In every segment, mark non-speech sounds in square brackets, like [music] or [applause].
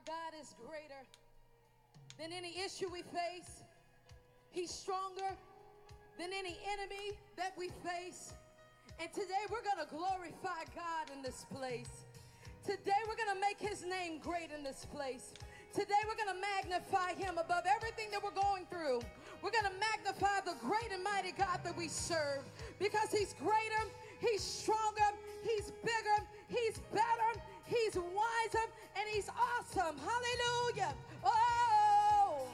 Our God is greater than any issue we face. He's stronger than any enemy that we face. And today we're going to glorify God in this place. Today we're going to make his name great in this place. Today we're going to magnify him above everything that we're going through. We're going to magnify the great and mighty God that we serve because he's greater, he's stronger, he's bigger, he's better, he's wiser, and he's awesome. Hallelujah. Oh.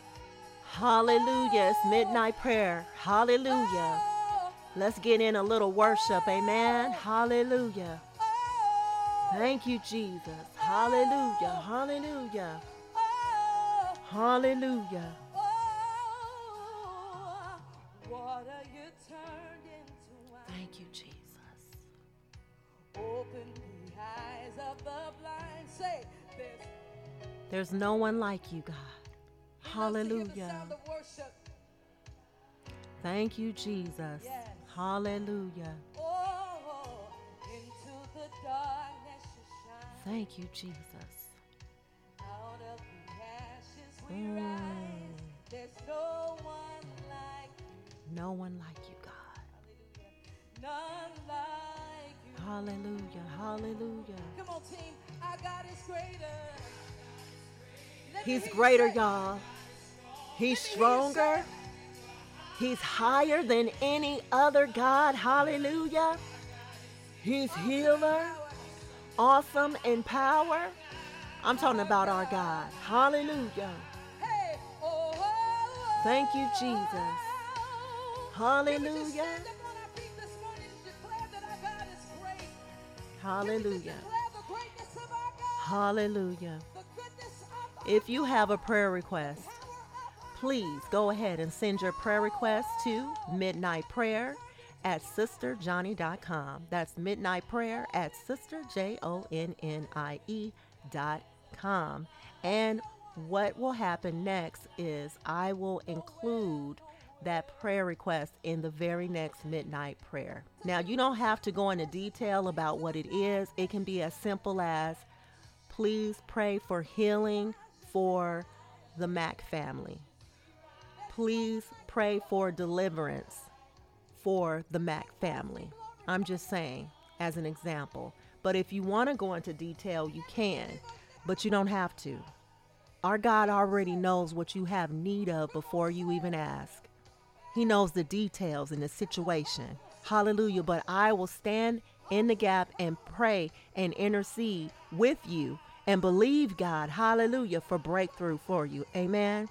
Hallelujah. It's oh. midnight prayer. Hallelujah. Oh. Let's get in a little worship. Amen. Oh. Hallelujah. Oh. Thank you, Jesus. Oh. Hallelujah. Hallelujah. Oh. Hallelujah. Say, there's There's no one like you, God. We love to hear the Hallelujah. sound of worship. Thank you, Jesus. Yes. Hallelujah. Oh, into the darkness you shine. Thank you, Jesus. Out of the ashes we Mm. rise. There's no one like you. No one like you, God. Hallelujah. None like you. Hallelujah. Hallelujah. Come on, team. Our God is greater. Let me He's greater, y'all. He's Let me hear you stronger. He's higher than any other God. Hallelujah. He's healer, awesome in power. I'm talking about our God. Hallelujah. Hey, oh, oh, Thank you, oh, Jesus. Hallelujah. Can we just stand up on our feet this morning and declare that our God is great? Can we just Hallelujah. Hallelujah. If you have a prayer request, please go ahead and send your prayer request to midnight prayer at sisterjonnie.com. That's midnight prayer at sister J O N N I E dot com. And what will happen next is I will include that prayer request in the very next midnight prayer. Now, you don't have to go into detail about what it is, it can be as simple as please pray for healing for the Mac family. Please pray for deliverance for the Mac family. I'm just saying, as an example. But if you want to go into detail, you can, but you don't have to. Our God already knows what you have need of before you even ask. He knows the details in the situation. Hallelujah. But I will stand in the gap and pray and intercede with you and believe God, hallelujah, for breakthrough for you. Amen.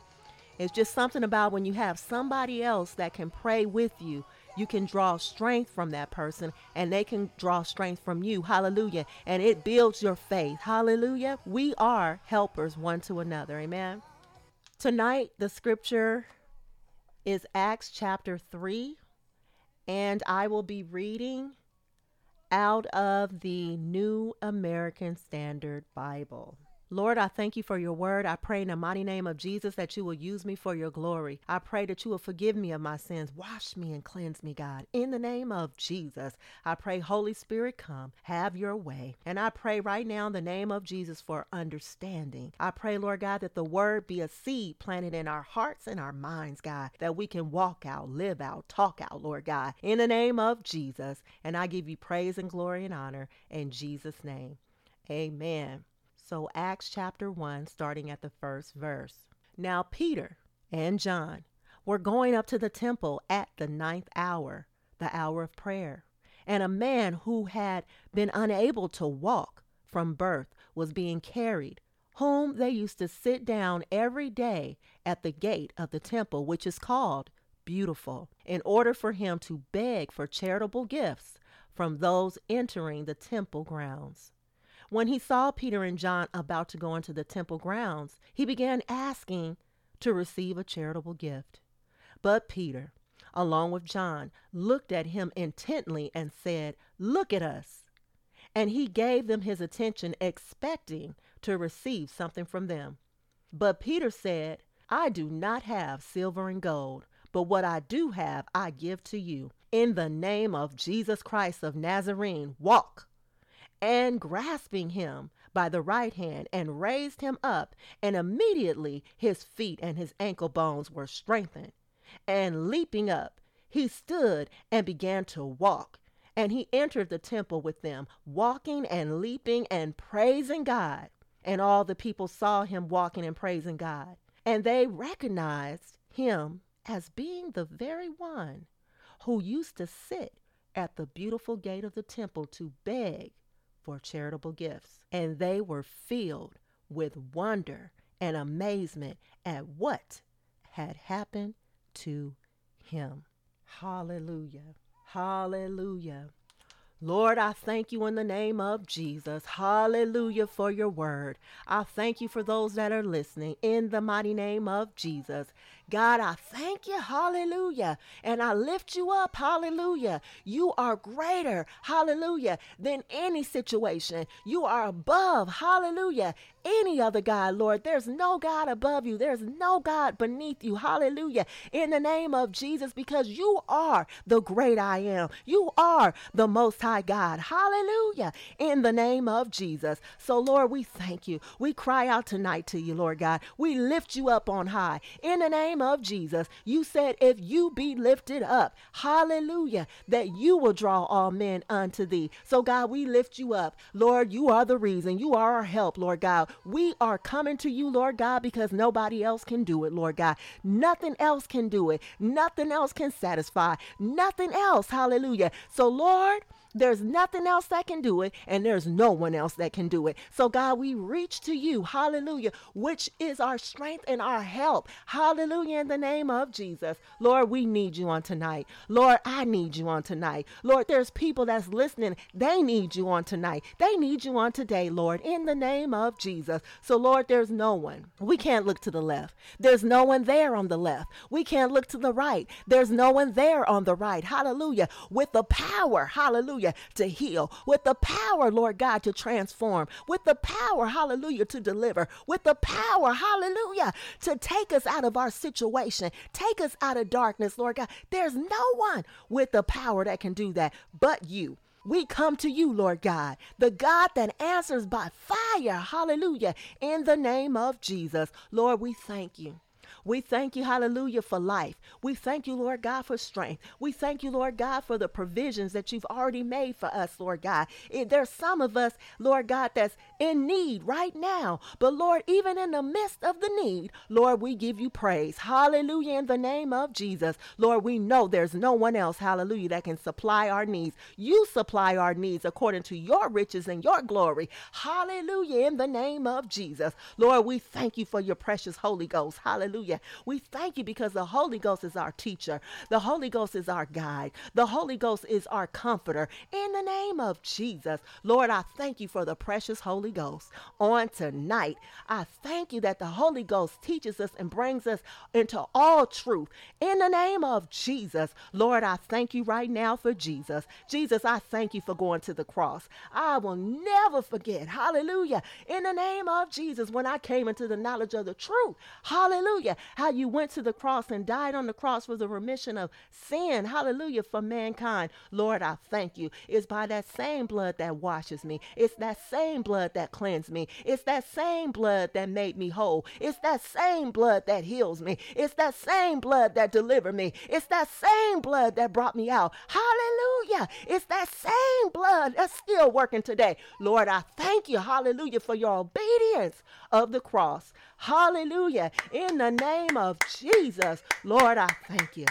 It's just something about when you have somebody else that can pray with you, you can draw strength from that person and they can draw strength from you. Hallelujah. And it builds your faith. Hallelujah. We are helpers one to another. Amen. Tonight, the scripture is Acts chapter 3, and I will be reading out of the New American Standard Bible. Lord, I thank you for your word. I pray in the mighty name of Jesus that you will use me for your glory. I pray that you will forgive me of my sins. Wash me and cleanse me, God. In the name of Jesus, I pray, Holy Spirit, come, have your way. And I pray right now in the name of Jesus for understanding. I pray, Lord God, that the word be a seed planted in our hearts and our minds, God, that we can walk out, live out, talk out, Lord God, in the name of Jesus. And I give you praise and glory and honor in Jesus' name. Amen. So, Acts chapter 1, starting at the first verse. Now, Peter and John were going up to the temple at the ninth hour, the hour of prayer. And a man who had been unable to walk from birth was being carried, whom they used to sit down every day at the gate of the temple, which is called Beautiful, in order for him to beg for charitable gifts from those entering the temple grounds. When he saw Peter and John about to go into the temple grounds, he began asking to receive a charitable gift. But Peter, along with John, looked at him intently and said, Look at us. And he gave them his attention, expecting to receive something from them. But Peter said, I do not have silver and gold, but what I do have I give to you. In the name of Jesus Christ of Nazarene, walk and grasping him by the right hand and raised him up, and immediately his feet and his ankle bones were strengthened. And leaping up, he stood and began to walk. And he entered the temple with them, walking and leaping and praising God. And all the people saw him walking and praising God. And they recognized him as being the very one who used to sit at the beautiful gate of the temple to beg for charitable gifts. And they were filled with wonder and amazement at what had happened to him. Hallelujah. Hallelujah. Lord, I thank you in the name of Jesus. Hallelujah for your word. I thank you for those that are listening in the mighty name of Jesus. God, I thank you. Hallelujah. And I lift you up. Hallelujah. You are greater. Hallelujah. Than any situation. You are above. Hallelujah. Any other God, Lord. There's no God above you. There's no God beneath you. Hallelujah. In the name of Jesus, because you are the great I am. You are the most high God. Hallelujah. In the name of Jesus. So, Lord, we thank you. We cry out tonight to you, Lord God. We lift you up on high. In the name of Jesus, you said, if you be lifted up, hallelujah, that you will draw all men unto thee. So, God, we lift you up. Lord, you are the reason. You are our help, Lord God. We are coming to you, Lord God, because nobody else can do it, Lord God. Nothing else can do it. Nothing else can satisfy. Nothing else. Hallelujah. So, Lord, there's nothing else that can do it, and there's no one else that can do it. So, God, we reach to you, hallelujah, which is our strength and our help. Hallelujah, in the name of Jesus. Lord, we need you on tonight. Lord, I need you on tonight. Lord, there's people that's listening. They need you on tonight. They need you on today, Lord, in the name of Jesus. So, Lord, there's no one. We can't look to the left. There's no one there on the left. We can't look to the right. There's no one there on the right. Hallelujah. With the power, hallelujah, to heal. With the power, Lord God, to transform. With the power, hallelujah, to deliver. With the power, hallelujah, to take us out of our situation. Take us out of darkness, Lord God. There's no one with the power that can do that but you. We come to you, Lord God, the God that answers by fire. Hallelujah. In the name of Jesus. Lord, we thank you. We thank you, hallelujah, for life. We thank you, Lord God, for strength. We thank you, Lord God, for the provisions that you've already made for us, Lord God. It, there's some of us, Lord God, that's in need right now. But Lord, even in the midst of the need, Lord, we give you praise. Hallelujah, in the name of Jesus. Lord, we know there's no one else, hallelujah, that can supply our needs. You supply our needs according to your riches and your glory. Hallelujah, in the name of Jesus. Lord, we thank you for your precious Holy Ghost. Hallelujah. We thank you because the Holy Ghost is our teacher, the Holy Ghost is our guide, the Holy Ghost is our comforter. In the name of Jesus, Lord, I thank you for the precious Holy Ghost on tonight. I thank you that the Holy Ghost teaches us and brings us into all truth. In the name of Jesus, Lord, I thank you right now for Jesus. Jesus, I thank you for going to the cross. I will never forget. Hallelujah. In the name of Jesus, when I came into the knowledge of the truth, hallelujah, how you went to the cross and died on the cross for the remission of sin. Hallelujah for mankind. Lord, I thank you. It's by that same blood that washes me. It's that same blood that cleansed me. It's that same blood that made me whole. It's that same blood that heals me. It's that same blood that delivered me. It's that same blood that brought me out. Hallelujah. It's that same blood that's still working today. Lord, I thank you. Hallelujah for your obedience of the cross. Hallelujah. In the name of Jesus, Lord, I thank you.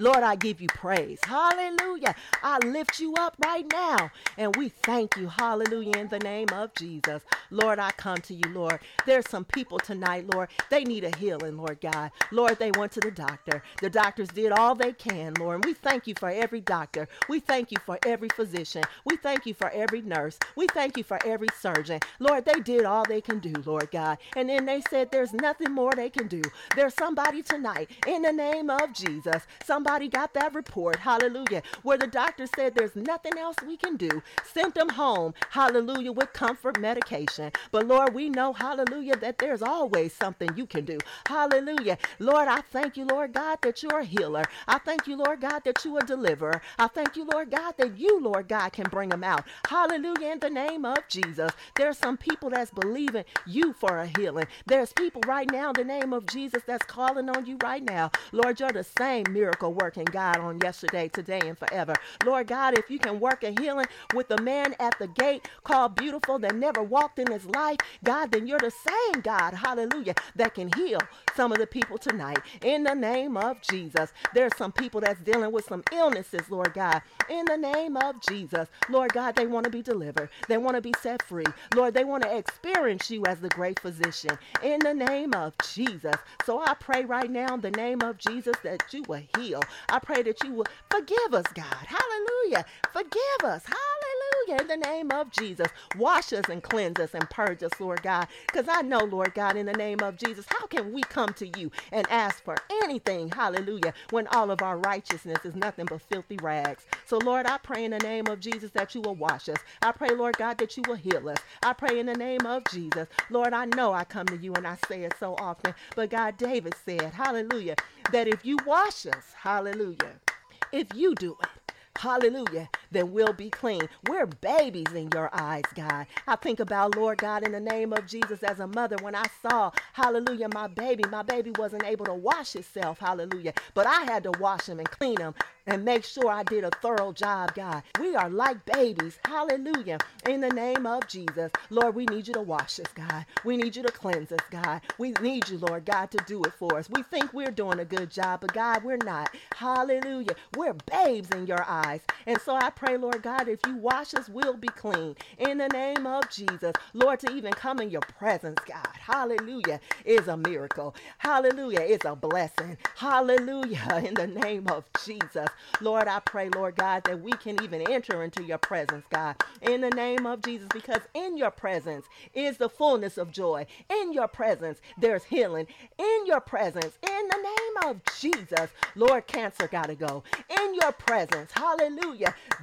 Lord, I give you praise. Hallelujah. I lift you up right now. And we thank you. Hallelujah. In the name of Jesus. Lord, I come to you, Lord. There's some people tonight, Lord. They need a healing, Lord God. Lord, they went to the doctor. The doctors did all they can, Lord. And we thank you for every doctor. We thank you for every physician. We thank you for every nurse. We thank you for every surgeon. Lord, they did all they can do, Lord God. And then they said there's nothing more they can do. There's somebody tonight in the name of Jesus. Somebody somebody got that report, hallelujah, where the doctor said there's nothing else we can do. Sent them home, hallelujah, with comfort medication. But Lord, we know, hallelujah, that there's always something you can do. Hallelujah. Lord, I thank you, Lord God, that you're a healer. I thank you, Lord God, that you are a deliverer. I thank you, Lord God, that you, Lord God, can bring them out. Hallelujah. In the name of Jesus. There's some people that's believing you for a healing. There's people right now in the name of Jesus that's calling on you right now. Lord, you're the same miracle working God on yesterday, today, and forever. Lord God, if you can work a healing with a man at the gate called beautiful that never walked in his life, God, then you're the same God, hallelujah, that can heal some of the people tonight. In the name of Jesus, there's some people that's dealing with some illnesses, Lord God. In the name of Jesus, Lord God, they want to be delivered. They want to be set free. Lord, they want to experience you as the great physician. In the name of Jesus. So I pray right now in the name of Jesus that you will heal. I pray that you will forgive us, God. Hallelujah. Forgive us. Hallelujah. In the name of Jesus. Wash us and cleanse us and purge us, Lord God. Because I know, Lord God, in the name of Jesus, how can we come to you and ask for anything, hallelujah, when all of our righteousness is nothing but filthy rags? So, Lord, I pray in the name of Jesus that you will wash us. I pray, Lord God, that you will heal us. I pray in the name of Jesus. Lord, I know I come to you and I say it so often, but God, David said, hallelujah, that if you wash us, hallelujah, if you do it, hallelujah, then we'll be clean. We're babies in your eyes, God. I think about, Lord God, in the name of Jesus, as a mother, when I saw, hallelujah, my baby, my baby wasn't able to wash itself, hallelujah, but I had to wash him and clean him and make sure I did a thorough job, God. We are like babies. Hallelujah. In the name of Jesus. Lord, we need you to wash us, God. We need you to cleanse us, God. We need you, Lord God, to do it for us. We think we're doing a good job, but God, we're not. Hallelujah. We're babes in your eyes. And so I pray, Lord God, if you wash us, we'll be clean. In the name of Jesus. Lord, to even come in your presence, God. Hallelujah. Is a miracle. Hallelujah. Is a blessing. Hallelujah. [laughs] In the name of Jesus. Lord, I pray, Lord God, that we can even enter into your presence, God, in the name of Jesus, because in your presence is the fullness of joy. In your presence, there's healing. In your presence, in the name of Jesus, Lord, cancer got to go. In your presence, hallelujah,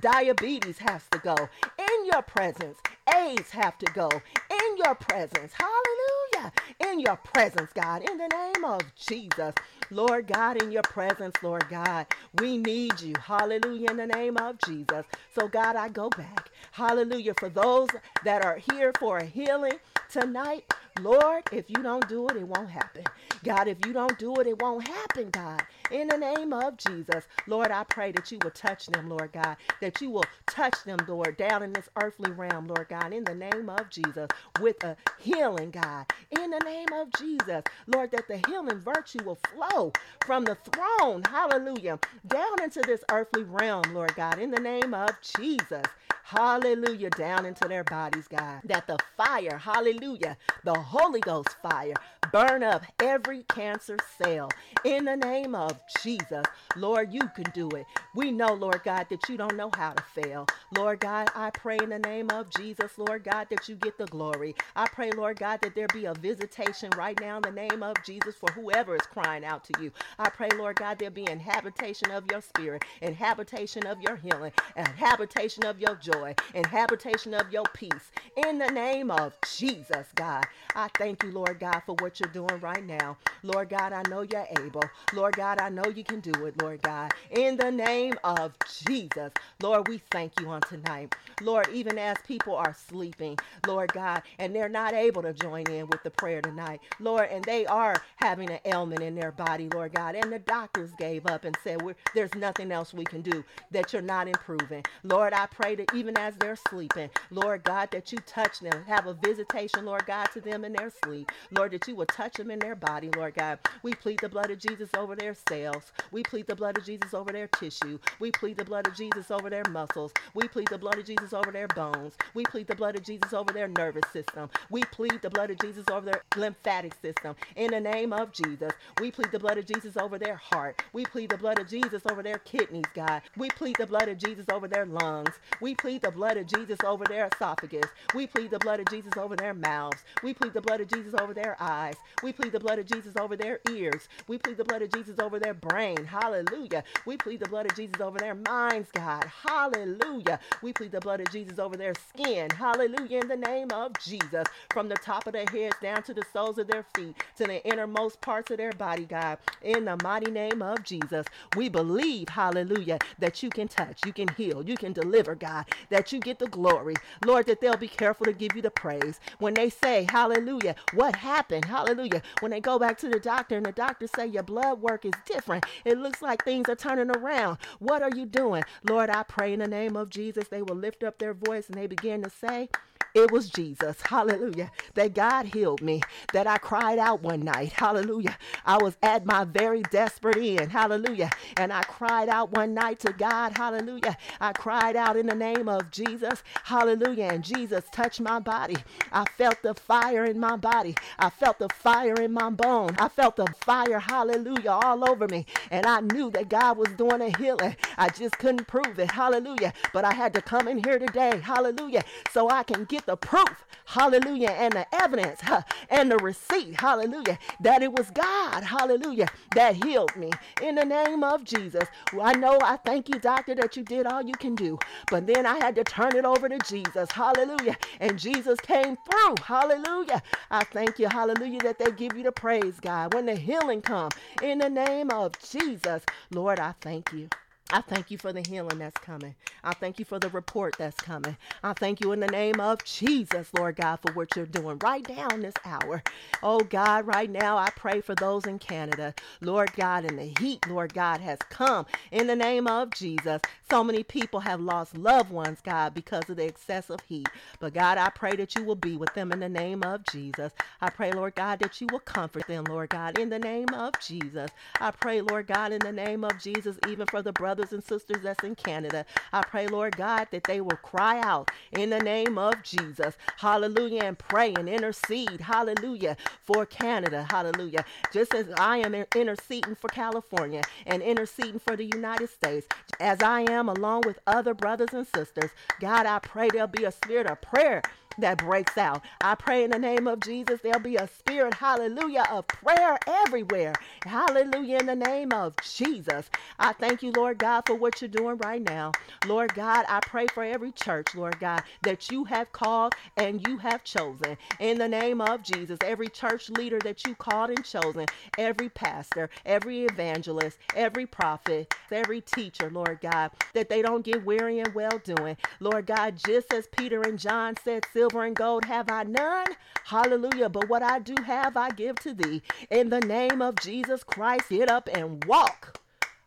diabetes has to go. In your presence, AIDS have to go. In your presence, hallelujah, in your presence, God, in the name of Jesus. Lord God, in your presence, Lord God, we need you. Hallelujah, in the name of Jesus. So, God, I go back. Hallelujah. For those that are here for a healing tonight, Lord, if you don't do it, it won't happen. God, if you don't do it, it won't happen, God. In the name of Jesus, Lord, I pray that you will touch them, Lord God, that you will touch them, Lord, down in this earthly realm, Lord God, in the name of Jesus, with a healing, God. In the name of Jesus, Lord, that the healing virtue will flow from the throne, hallelujah, down into this earthly realm, Lord God, in the name of Jesus. Hallelujah, down into their bodies, God. That the fire, hallelujah, the Holy Ghost fire, burn up every cancer cell in the name of Jesus. Lord, you can do it. We know, Lord God, that you don't know how to fail. Lord God, I pray in the name of Jesus, Lord God, that you get the glory. I pray, Lord God, that there be a visitation right now in the name of Jesus for whoever is crying out to you. I pray, Lord God, there be an habitation of your spirit, and habitation of your healing, and habitation of your joy joy and habitation of your peace. In the name of Jesus, God, I thank you, Lord God, for what you're doing right now. Lord God, I know you're able. Lord God, I know you can do it, Lord God. In the name of Jesus, Lord, we thank you on tonight. Lord, even as people are sleeping, Lord God, and they're not able to join in with the prayer tonight, Lord, and they are having an ailment in their body, Lord God, and the doctors gave up and said, There's nothing else we can do, that you're not improving. Lord, I pray that even even as they're sleeping. Lord God, that you touch them. Have a visitation, Lord God, to them in their sleep. Lord, that you will touch them in their body, Lord God. We plead the blood of Jesus over their cells. We plead the blood of Jesus over their tissue. We plead the blood of Jesus over their muscles. We plead the blood of Jesus over their bones. We plead the blood of Jesus over their nervous system. We plead the blood of Jesus over their lymphatic system. In the name of Jesus, we plead the blood of Jesus over their heart. We plead the blood of Jesus over their kidneys, God. We plead the blood of Jesus over their lungs. We plead plead the blood of Jesus over their esophagus. We plead the blood of Jesus over their mouths. We plead the blood of Jesus over their eyes. We plead the blood of Jesus over their ears. We plead the blood of Jesus over their brain. Hallelujah. We plead the blood of Jesus over their minds, God. Hallelujah. We plead the blood of Jesus over their skin. Hallelujah. In the name of Jesus. From the top of their heads down to the soles of their feet, to the innermost parts of their body, God. In the mighty name of Jesus. We believe, hallelujah, that you can touch, you can heal, you can deliver, God, that you get the glory. Lord, that they'll be careful to give you the praise. When they say, hallelujah, what happened? Hallelujah. When they go back to the doctor and the doctor say your blood work is different, it looks like things are turning around. What are you doing? Lord, I pray in the name of Jesus, they will lift up their voice and they begin to say, it was Jesus, hallelujah, that God healed me, that I cried out one night, hallelujah. I was at my very desperate end, hallelujah, and I cried out one night to God, hallelujah. I cried out in the name of Jesus, hallelujah, and Jesus touched my body. I felt the fire in my body, I felt the fire in my bone, I felt the fire, hallelujah, all over me, and I knew that God was doing a healing. I just couldn't prove it, hallelujah, but I had to come in here today, hallelujah, so I can get the proof, hallelujah, and the evidence huh, and the receipt, hallelujah, that it was God, hallelujah, that healed me in the name of Jesus. I know I thank you, doctor, that you did all you can do, but then I had to turn it over to Jesus, hallelujah, and Jesus came through, hallelujah. I thank you, hallelujah, that they give you the praise, God, when the healing come in the name of Jesus. Lord, I thank you. I thank you for the healing that's coming. I thank you for the report that's coming. I thank you in the name of Jesus, Lord God, for what you're doing right now in this hour. Oh God, right now I pray for those in Canada. Lord God, and the heat, Lord God, has come in the name of Jesus. So many people have lost loved ones, God, because of the excessive heat. But God, I pray that you will be with them in the name of Jesus. I pray, Lord God, that you will comfort them, Lord God, in the name of Jesus. I pray, Lord God, in the name of Jesus, even for the brothers brothers and sisters that's in Canada. I pray, Lord God, that they will cry out in the name of Jesus. Hallelujah. And pray and intercede. Hallelujah. For Canada. Hallelujah. Just as I am interceding for California and interceding for the United States, as I am along with other brothers and sisters, God, I pray there'll be a spirit of prayer that breaks out. I pray in the name of Jesus, there'll be a spirit, hallelujah, of prayer everywhere. Hallelujah, in the name of Jesus. I thank you, Lord God, for what you're doing right now. Lord God, I pray for every church, Lord God, that you have called and you have chosen. In the name of Jesus, every church leader that you called and chosen, every pastor, every evangelist, every prophet, every teacher, Lord God, that they don't get weary and well doing. Lord God, just as Peter and John said, silver and gold have I none. Hallelujah. But what I do have, I give to thee. In the name of Jesus Christ, get up and walk.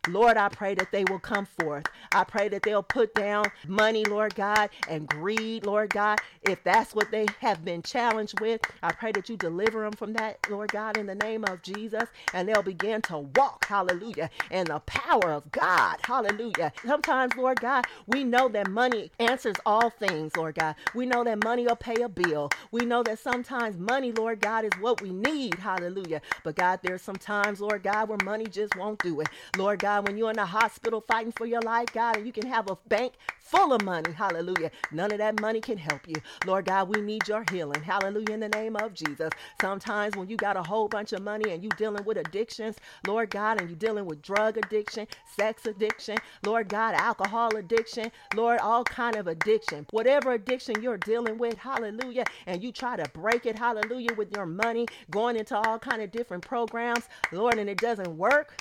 Lord, I pray that they will come forth. I pray that they'll put down money, Lord God, and greed, Lord God. If that's what they have been challenged with, I pray that you deliver them from that, Lord God, in the name of Jesus. And they'll begin to walk, hallelujah, in the power of God, hallelujah. Sometimes, Lord God, we know that money answers all things, Lord God. We know that money will pay a bill. We know that sometimes money, Lord God, is what we need, hallelujah. But God, there's some times, Lord God, where money just won't do it. Lord God, God, when you're in the hospital fighting for your life, God, and you can have a bank full of money, hallelujah. None of that money can help you. Lord God, we need your healing, hallelujah, in the name of Jesus. Sometimes when you got a whole bunch of money and you dealing with addictions, Lord God, and you dealing with drug addiction, sex addiction, Lord God, alcohol addiction, Lord, all kind of addiction. Whatever addiction you're dealing with, hallelujah, and you try to break it, hallelujah, with your money, going into all kind of different programs, Lord, and it doesn't work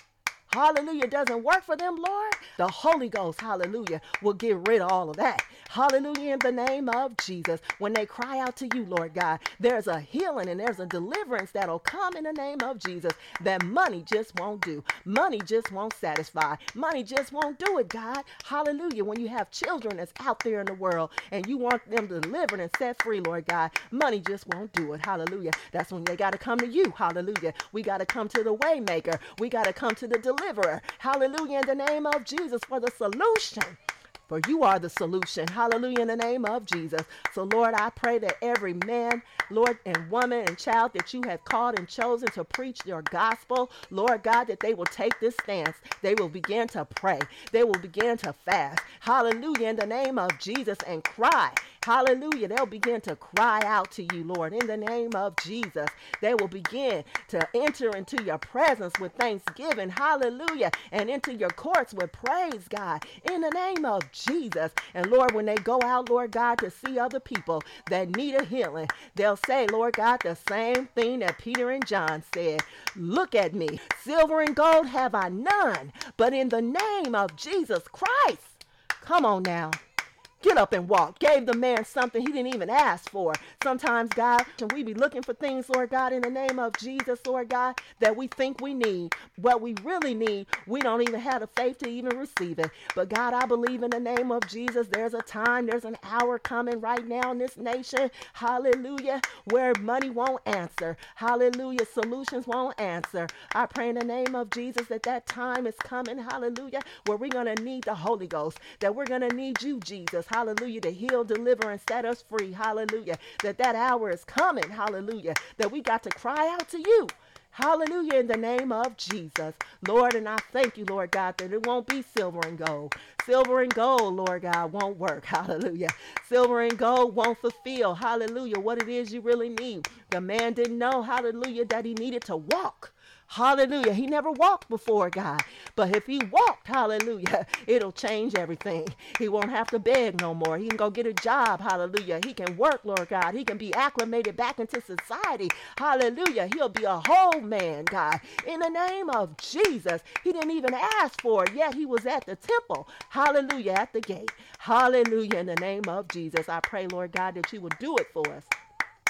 hallelujah, doesn't work for them, Lord, the Holy Ghost, hallelujah, will get rid of all of that. Hallelujah, in the name of Jesus. When they cry out to you, Lord God, there's a healing and there's a deliverance that'll come in the name of Jesus that money just won't do. Money just won't satisfy. Money just won't do it, God. Hallelujah. When you have children that's out there in the world and you want them delivered and set free, Lord God, money just won't do it. Hallelujah. That's when they got to come to you. Hallelujah. We got to come to the waymaker. We got to come to the deliverer. Hallelujah. In the name of Jesus for the solution for you are the solution. Hallelujah, in the name of Jesus. So, Lord, I pray that every man, Lord, and woman and child that you have called and chosen to preach your gospel, Lord God, that they will take this stance. They will begin to pray. They will begin to fast. Hallelujah, in the name of Jesus, and cry. Hallelujah. They'll begin to cry out to you, Lord, in the name of Jesus. They will begin to enter into your presence with thanksgiving. Hallelujah. And into your courts with praise, God, in the name of Jesus. And Lord, when they go out, Lord God, to see other people that need a healing, they'll say, Lord God, the same thing that Peter and John said Look at me. Silver and gold have I none, but in the name of Jesus Christ. Come on now. Get up and walk. Gave the man something he didn't even ask for. Sometimes, God, we be looking for things, Lord God, in the name of Jesus, Lord God, that we think we need. What we really need, we don't even have the faith to even receive it. But God, I believe in the name of Jesus, there's a time, there's an hour coming right now in this nation, hallelujah, where money won't answer. Hallelujah, solutions won't answer. I pray in the name of Jesus that that time is coming, hallelujah, where we're going to need the Holy Ghost, that we're going to need you, Jesus hallelujah, to heal, deliver, and set us free, hallelujah, that that hour is coming, hallelujah, that we got to cry out to you. Hallelujah in the name of Jesus. Lord, and I thank you, Lord God, that it won't be silver and gold. Silver and gold, Lord God, won't work. [laughs] Hallelujah. Silver and gold won't fulfill, hallelujah, what it is you really need. The man didn't know, hallelujah, that he needed to walk. Hallelujah. He never walked before God. But if he walked, hallelujah, [laughs] it'll change everything. He won't have to beg no more. He can go get a job. Hallelujah. He can work, Lord God. He can be acclimated back into society. Hallelujah. He'll be a whole man, God. In the name of Jesus. He didn't even ask for it, yet he was at the temple. Hallelujah. At the gate. Hallelujah. In the name of Jesus. I pray, Lord God, that you will do it for us.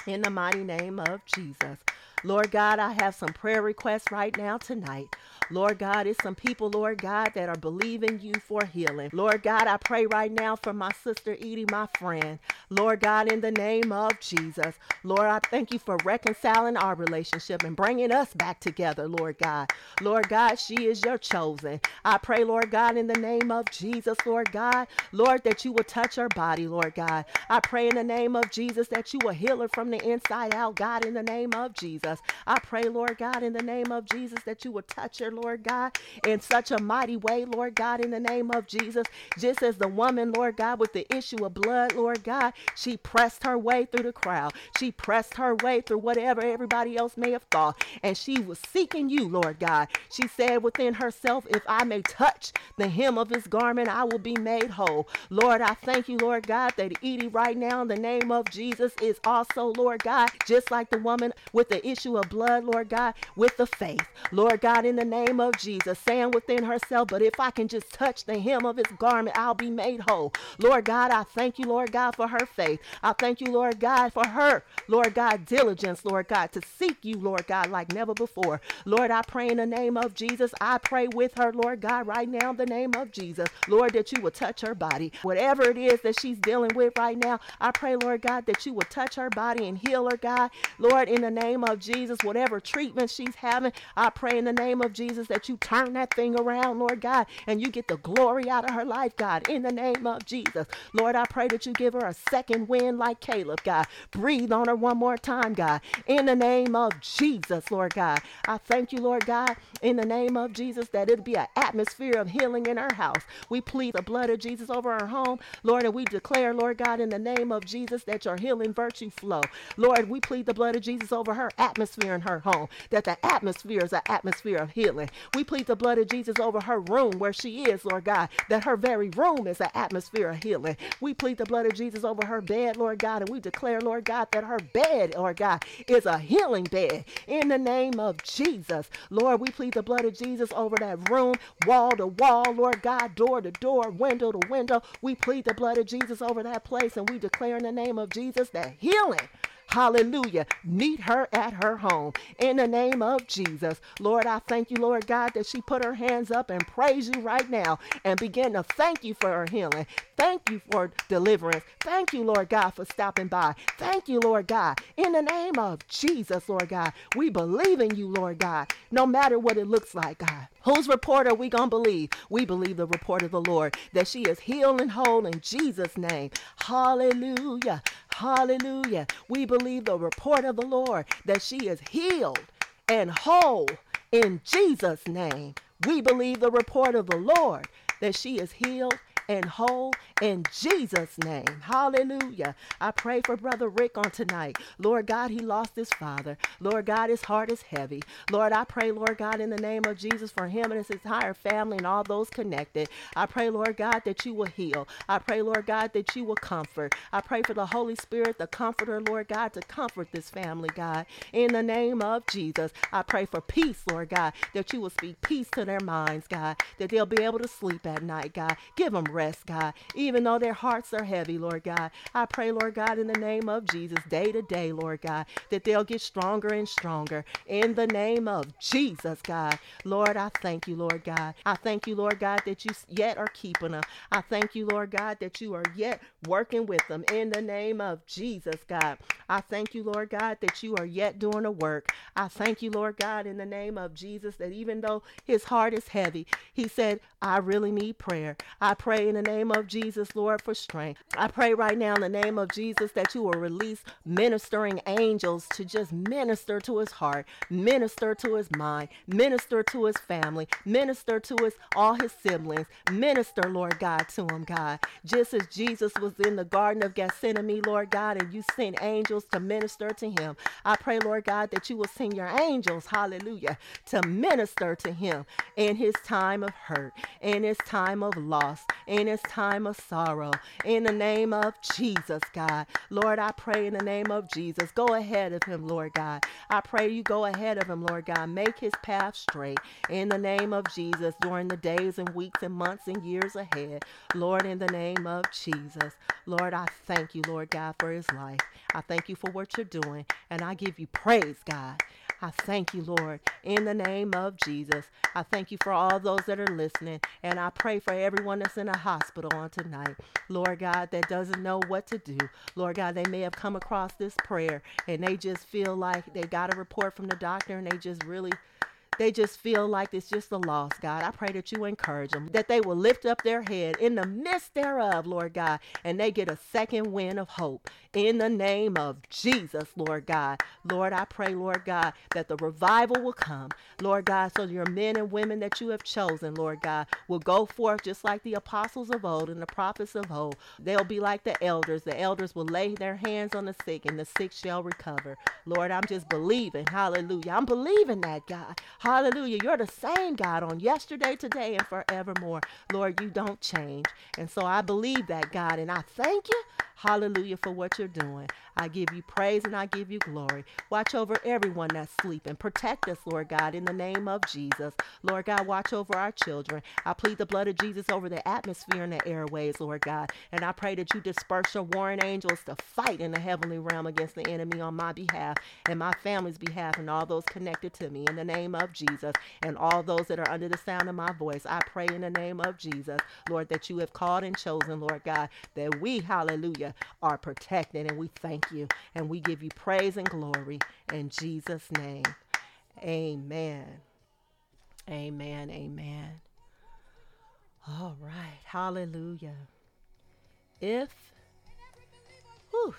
In the mighty name of Jesus. Lord God, I have some prayer requests right now tonight. Lord God, it's some people, Lord God, that are believing you for healing. Lord God, I pray right now for my sister Edie, my friend. Lord God, in the name of Jesus. Lord, I thank you for reconciling our relationship and bringing us back together, Lord God. Lord God, she is your chosen. I pray, Lord God, in the name of Jesus, Lord God, Lord, that you will touch her body, Lord God. I pray in the name of Jesus that you will heal her from the inside out, God, in the name of Jesus. I pray, Lord God, in the name of Jesus, that you will touch her, Lord God, in such a mighty way, Lord God, in the name of Jesus. Just as the woman, Lord God, with the issue of blood, Lord God, she pressed her way through the crowd. She pressed her way through whatever everybody else may have thought. And she was seeking you, Lord God. She said within herself, If I may touch the hem of his garment, I will be made whole. Lord, I thank you, Lord God, that Edie right now in the name of Jesus is also, Lord God, just like the woman with the issue of blood, Lord God, with the faith. Lord God, in the name of Jesus, saying within herself, But if I can just touch the hem of his garment, I'll be made whole. Lord God, I thank you, Lord God, for her faith. I thank you, Lord God, for her, Lord God, diligence, Lord God, to seek you, Lord God, like never before. Lord, I pray in the name of Jesus. I pray with her, Lord God, right now in the name of Jesus. Lord, that you will touch her body. Whatever it is that she's dealing with right now, I pray, Lord God, that you will touch her body and heal her, God. Lord, in the name of Jesus, whatever treatment she's having, I pray in the name of Jesus that you turn that thing around, Lord God, and you get the glory out of her life, God, in the name of Jesus. Lord, I pray that you give her a second wind like Caleb, God. Breathe on her one more time, God, in the name of Jesus, Lord God. I thank you, Lord God, in the name of Jesus, that it'll be an atmosphere of healing in her house. We plead the blood of Jesus over her home, Lord, and we declare, Lord God, in the name of Jesus, that your healing virtue flow. Lord, we plead the blood of Jesus over her atmosphere in her home, that the atmosphere is an atmosphere of healing. We plead the blood of Jesus over her room where she is, Lord God, that her very room is an atmosphere of healing. We plead the blood of Jesus over her bed, Lord God, and we declare, Lord God, that her bed, Lord God, is a healing bed in the name of Jesus. Lord, we plead the blood of Jesus over that room, wall to wall, Lord God, door to door, window to window. We plead the blood of Jesus over that place, and we declare in the name of Jesus that healing Hallelujah. Meet her at her home in the name of Jesus. Lord, I thank you, Lord God, that she put her hands up and praise you right now and begin to thank you for her healing. Thank you for deliverance. Thank you, Lord God, for stopping by. Thank you, Lord God. In the name of Jesus, Lord God, we believe in you, Lord God, no matter what it looks like, God. Whose report are we going to believe? We believe the report of the Lord that she is healed and whole in Jesus' name. Hallelujah. Hallelujah. We believe the report of the Lord that she is healed and whole in Jesus' name. We believe the report of the Lord that she is healed and whole in Jesus' name. Hallelujah. I pray for Brother Rick on tonight. Lord God, he lost his father. Lord God, his heart is heavy. Lord, I pray, Lord God, in the name of Jesus for him and his entire family and all those connected. I pray, Lord God, that you will heal. I pray, Lord God, that you will comfort. I pray for the Holy Spirit, the comforter, Lord God, to comfort this family, God. In the name of Jesus, I pray for peace, Lord God, that you will speak peace to their minds, God, that they'll be able to sleep at night, God. Give them rest, God, even though their hearts are heavy, Lord God. I pray, Lord God, in the name of Jesus, day to day, Lord God, that they'll get stronger and stronger. In the name of Jesus, God. Lord, I thank you, Lord God. I thank you, Lord God, that you yet are keeping them. I thank you, Lord God, that you are yet working with them. In the name of Jesus, God. I thank you, Lord God, that you are yet doing a work. I thank you, Lord God, in the name of Jesus, that even though his heart is heavy, he said, I really need prayer. I pray in the name of Jesus, Lord, for strength. I pray right now in the name of Jesus that you will release ministering angels to just minister to his heart, minister to his mind, minister to his family, minister to his all his siblings, minister, Lord God, to him, God. Just as Jesus was in the Garden of Gethsemane, Lord God, and you sent angels to minister to him. I pray, Lord God, that you will send your angels, hallelujah, to minister to him in his time of hurt, in his time of loss, in his time of sorrow. In the name of Jesus, God. Lord, I pray in the name of Jesus. Go ahead of him, Lord God. I pray you go ahead of him, Lord God. Make his path straight. In the name of Jesus, during the days and weeks and months and years ahead. Lord, in the name of Jesus. Lord, I thank you, Lord God, for his life. I thank you for what you're doing. And I give you praise, God. I thank you, Lord, in the name of Jesus. I thank you for all those that are listening. And I pray for everyone that's in a hospital on tonight. Lord God, that doesn't know what to do. Lord God, they may have come across this prayer and they just feel like they got a report from the doctor and they just really they just feel like it's just a loss, God. I pray that you encourage them, that they will lift up their head in the midst thereof, Lord God, and they get a second wind of hope in the name of Jesus, Lord God. Lord, I pray, Lord God, that the revival will come, Lord God, so your men and women that you have chosen, Lord God, will go forth just like the apostles of old and the prophets of old. They'll be like the elders. The elders will lay their hands on the sick, and the sick shall recover. Lord, I'm just believing. Hallelujah. I'm believing that, God. Hallelujah. You're the same God on yesterday, today, and forevermore. Lord, you don't change. And so I believe that, God, and I thank you. Hallelujah for what you're doing. I give you praise and I give you glory. Watch over everyone that's sleeping. Protect us, Lord God, in the name of Jesus. Lord God, watch over our children. I plead the blood of Jesus over the atmosphere and the airways, Lord God. And I pray that you disperse your warring angels to fight in the heavenly realm against the enemy on my behalf and my family's behalf and all those connected to me in the name of Jesus. And all those that are under the sound of my voice, I pray in the name of Jesus, Lord, that you have called and chosen, Lord God, that we, hallelujah, are protected. And we thank you and we give you praise and glory in Jesus' name. Amen. Amen. Amen. All right. Hallelujah. If whew,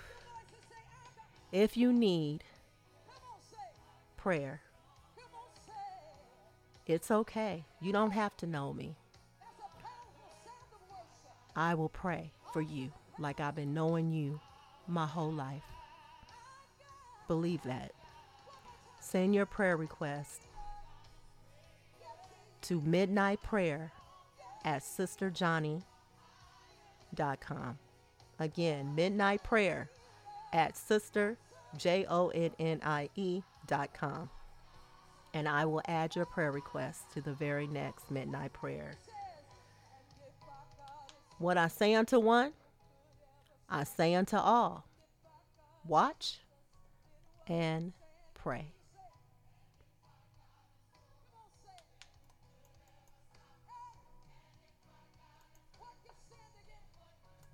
if you need prayer, it's okay. You don't have to know me. I will pray for you like I've been knowing you my whole life. Believe that. Send your prayer request to midnight prayer at sisterjonnie.com. Again, midnight prayer at sister, And I will add your prayer request to the very next midnight prayer. What I say unto one, I say unto all, watch and pray.